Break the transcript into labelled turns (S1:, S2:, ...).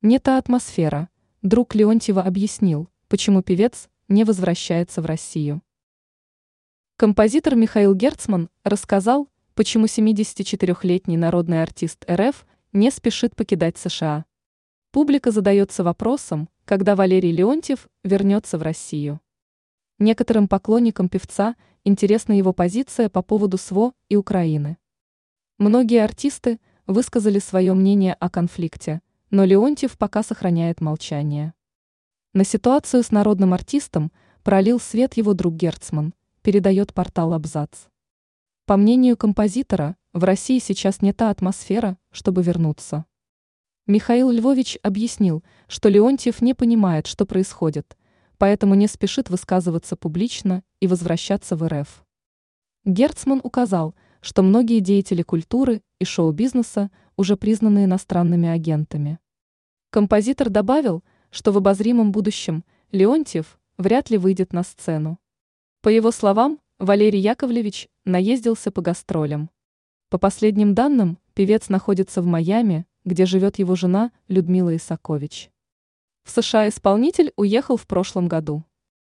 S1: Не та атмосфера. Друг Леонтьева объяснил, почему певец не возвращается в Россию. Композитор Михаил Герцман рассказал, почему 74-летний народный артист РФ не спешит покидать США. Публика задается вопросом, когда Валерий Леонтьев вернется в Россию. Некоторым поклонникам певца интересна его позиция по поводу СВО и Украины. Многие артисты высказали свое мнение о конфликте, но Леонтьев пока сохраняет молчание. На ситуацию с народным артистом пролил свет его друг Герцман, передает портал «Абзац». По мнению композитора, в России сейчас не та атмосфера, чтобы вернуться. Михаил Львович объяснил, что Леонтьев не понимает, что происходит, поэтому не спешит высказываться публично и возвращаться в РФ. Герцман указал, что многие деятели культуры и шоу-бизнеса уже признаны иностранными агентами. Композитор добавил, что в обозримом будущем Леонтьев вряд ли выйдет на сцену. По его словам, Валерий Яковлевич наездился по гастролям. По последним данным, певец находится в Майами, где живет его жена Людмила Исакович. В США исполнитель уехал в прошлом году.